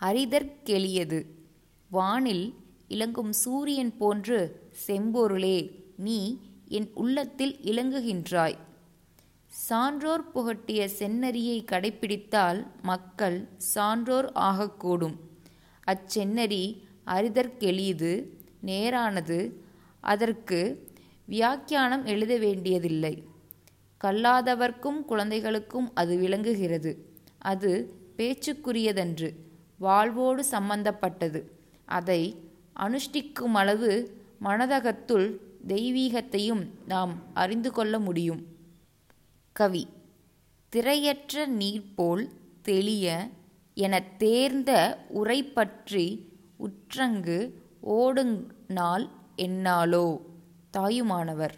அரிதற்கெளியது வானில் இலங்கும் சூரியன் போன்று செம்பொருளே நீ என் உள்ளத்தில் இலங்குகின்றாய். சான்றோர் புகட்டிய செந்நெறியைக் கடைப்பிடித்தால் மக்கள் சான்றோர் ஆகக்கூடும். அச்செந்நரி அரிதற்கெளியது நேரானது அதற்கு வியாக்கியானம் எழுத வேண்டியதில்லை. கல்லாதவர்க்கும் குழந்தைகளுக்கும் அது விளங்குகிறது. அது பேச்சுக்குரியதன்று வாழ்வோடு சம்பந்தப்பட்டது. அதை அனுஷ்டிக்குமளவு மனதகத்துள் தெய்வீகத்தையும் நாம் அறிந்து கொள்ள முடியும். கவி திரையற்ற நீர்போல் தெளிய எனத் தேர்ந்த உரை பற்றி உற்றங்கு ஓடுங் நாள் என்னாலோ தாயுமானவர்